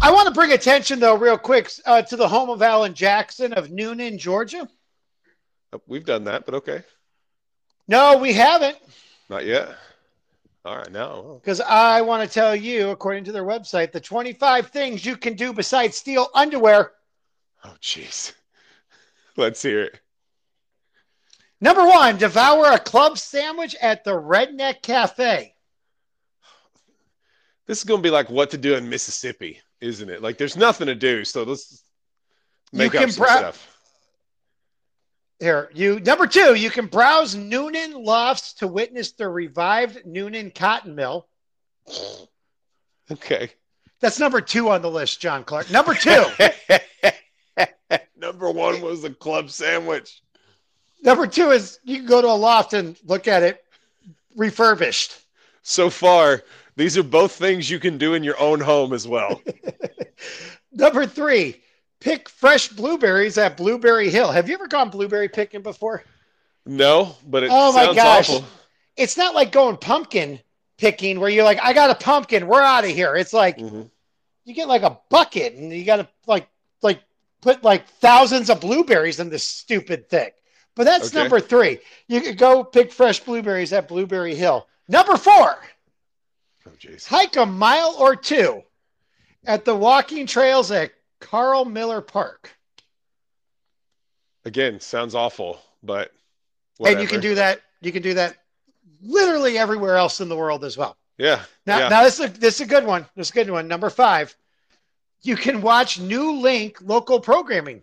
I want to bring attention, though, real quick, uh, to the home of Alan Jackson of Newnan, Georgia. Uh, We've done that, but okay. No, we haven't, Not yet. All right, now. because I want to tell you, according to their website, the 25 things you can do besides steal underwear. Oh, jeez. Let's hear it. Number one, devour a club sandwich at the Redneck Cafe. This is going to be like what to do in Mississippi, isn't it? Like, there's nothing to do, so let's make You up some stuff. Here, you number two, you can browse Newnan lofts to witness the revived Newnan cotton mill. Okay. That's number two on the list, John Clark. Number two, Number one was a club sandwich. number two is you can go to a loft and look at it refurbished. So far, these are both things you can do in your own home as well. Number three, pick fresh blueberries at Blueberry Hill. Have you ever gone blueberry picking before? No, but it Oh my gosh. awful. It's not like going pumpkin picking where you're like, I got a pumpkin, we're out of here. It's like Mhm. you get like a bucket and you got to like like put like thousands of blueberries in this stupid thing. But that's Okay. number three. You could go pick fresh blueberries at Blueberry Hill. Number four, Oh, jeez. hike a mile or two at the walking trails at Carl Miller Park. Again, sounds awful, but And you can do that. You can do that literally everywhere else in the world as well. Yeah. Now, yeah. now this is a, this is a good one. This is a good one. Number five, you can watch NuLink local programming.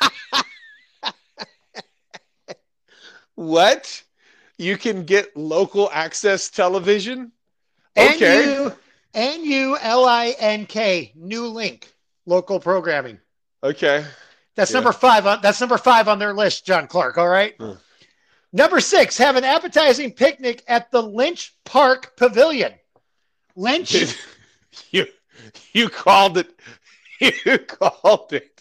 What? You can get local access television? Okay. N U L I N K NuLink local programming. Okay. That's Yeah. number five. On, that's number five on their list, John Clark. All right. Hmm. Number six, have an appetizing picnic at the Lynch Park Pavilion. Lynch. you you called it. You called it.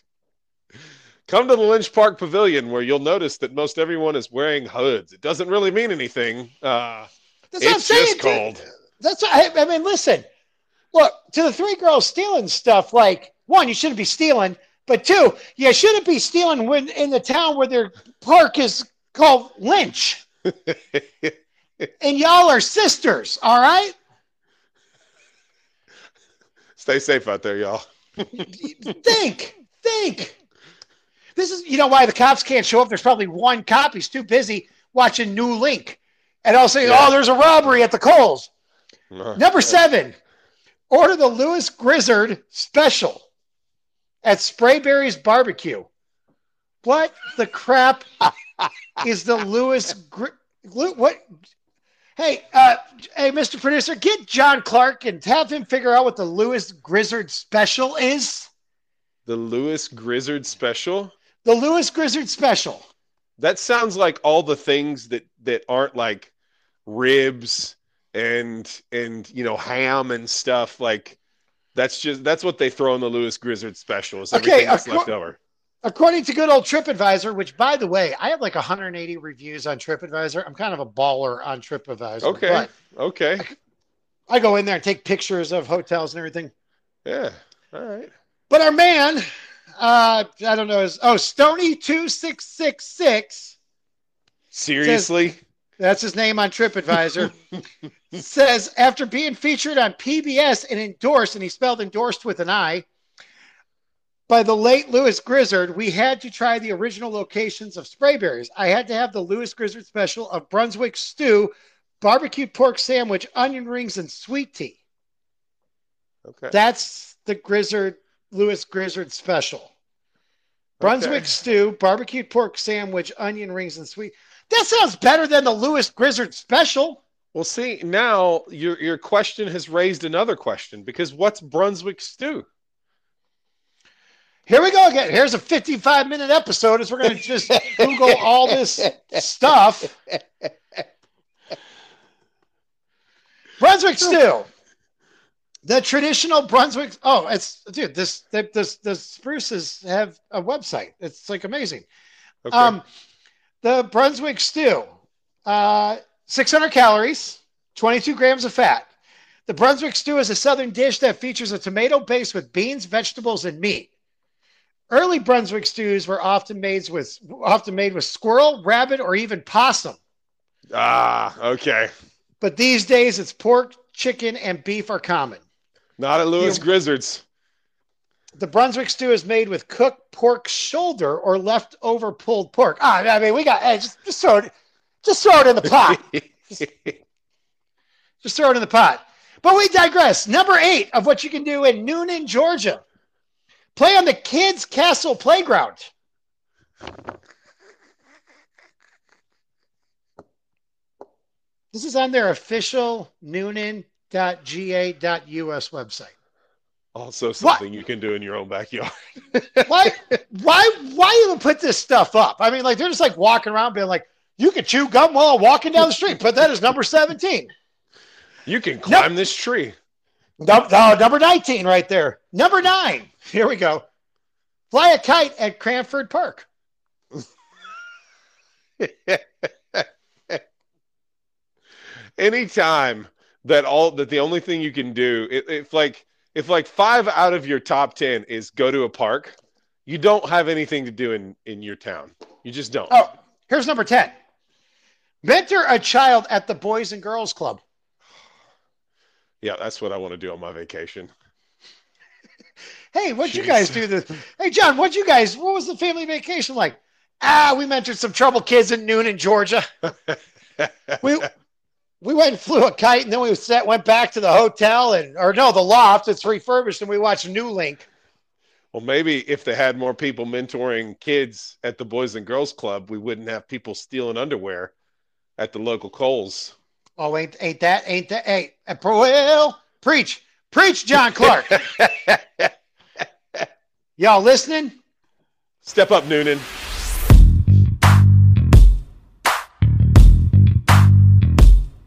Come to the Lynch Park Pavilion where you'll notice that most everyone is wearing hoods. It doesn't really mean anything. Uh, That's what I'm it's saying. just cold. That's what I, I mean. Listen, look to the three girls stealing stuff. Like one, you shouldn't be stealing, but two, you shouldn't be stealing when in the town where their park is called Lynch, and y'all are sisters. All right. Stay safe out there, y'all. think, think. This is, you know, why the cops can't show up. There's probably one cop. He's too busy watching NuLink, and I'll say, Yeah. "Oh, there's a robbery at the Kohl's." Number seven, order the Lewis Grizzard special at Sprayberry's Barbecue. What the crap is the Lewis Gri- what? Hey, uh, hey, Mr. Producer, get John Clark and have him figure out what the Lewis Grizzard special is. The Lewis Grizzard special. The Lewis Grizzard special. That sounds like all the things that that aren't like ribs and and you know ham and stuff. Like that's just that's what they throw in the Lewis Grizzard special. Is Okay, everything that's acco- left over. According to good old TripAdvisor, which by the way, I have like 180 reviews on TripAdvisor. I'm kind of a baller on TripAdvisor. Okay. Okay. I go in there and take pictures of hotels and everything. Yeah. All right. But our man, uh, I don't know, is oh Stony two six six six. Seriously. That's his name on TripAdvisor. says after being featured on PBS and endorsed, and he spelled endorsed with an I, by the late Lewis Grizzard, we had to try the original locations of Sprayberry's. I had to have the Lewis Grizzard special of Brunswick stew, barbecued pork sandwich, onion rings, and sweet tea. okay. That's the Grizzard Lewis Grizzard special. Brunswick Okay. stew, barbecued pork sandwich, onion rings, and sweet. That sounds better than the Lewis Grizzard special. Well, see, now your your question has raised another question because what's Brunswick stew? Here we go again. Here's a 55 minute episode as we're going to just Google all this stuff. Brunswick stew. The traditional Brunswick. Oh, it's dude. This the the, the spruces have a website. It's like amazing. Okay. Um, the Brunswick stew, uh, 600 calories, 22 grams of fat. The Brunswick stew is a southern dish that features a tomato base with beans, vegetables, and meat. Early Brunswick stews were often made with often made with squirrel, rabbit, or even possum. Ah, okay. But these days, it's pork, chicken, and beef are common. Not at Lewis You- Grizzards. The Brunswick stew is made with cooked pork shoulder or leftover pulled pork. Ah, I mean, we got hey, just, just throw it, just throw it in the pot. just throw it in the pot. But we digress. Number eight of what you can do in Newnan, Georgia. Play on the Kids Castle Playground. This is on their official newnan.ga.us website. also something you can do in your own backyard. Why, why, why even put this stuff up? I mean, like they're just like walking around being like, you can chew gum while walking down the street. Put that as number 17. You can climb this tree. No, no, uh, number 19 right there. Number nine. Here we go. Fly a kite at Cranford Park. Anytime that all that the only thing you can do if, if like if like five out of your top ten is go to a park, you don't have anything to do in in your town. You just don't. Oh, here's number 10. Mentor a child at the Boys and Girls Club. Yeah, that's what I want to do on my vacation. Hey, what'd you guys do this? Hey, John, what'd you guys, what was the family vacation like? Ah, we mentored some trouble kids at Newnan Georgia. we we went and flew a kite, and then we set, went back to the hotel, and or no, the loft. It's refurbished, and we watched NuLink. Well, maybe if they had more people mentoring kids at the Boys and Girls Club, we wouldn't have people stealing underwear at the local Kohl's. Oh, ain't ain't that ain't that? Hey, uh, well, preach, preach, John Clark. Y'all listening? Step up, Newnan.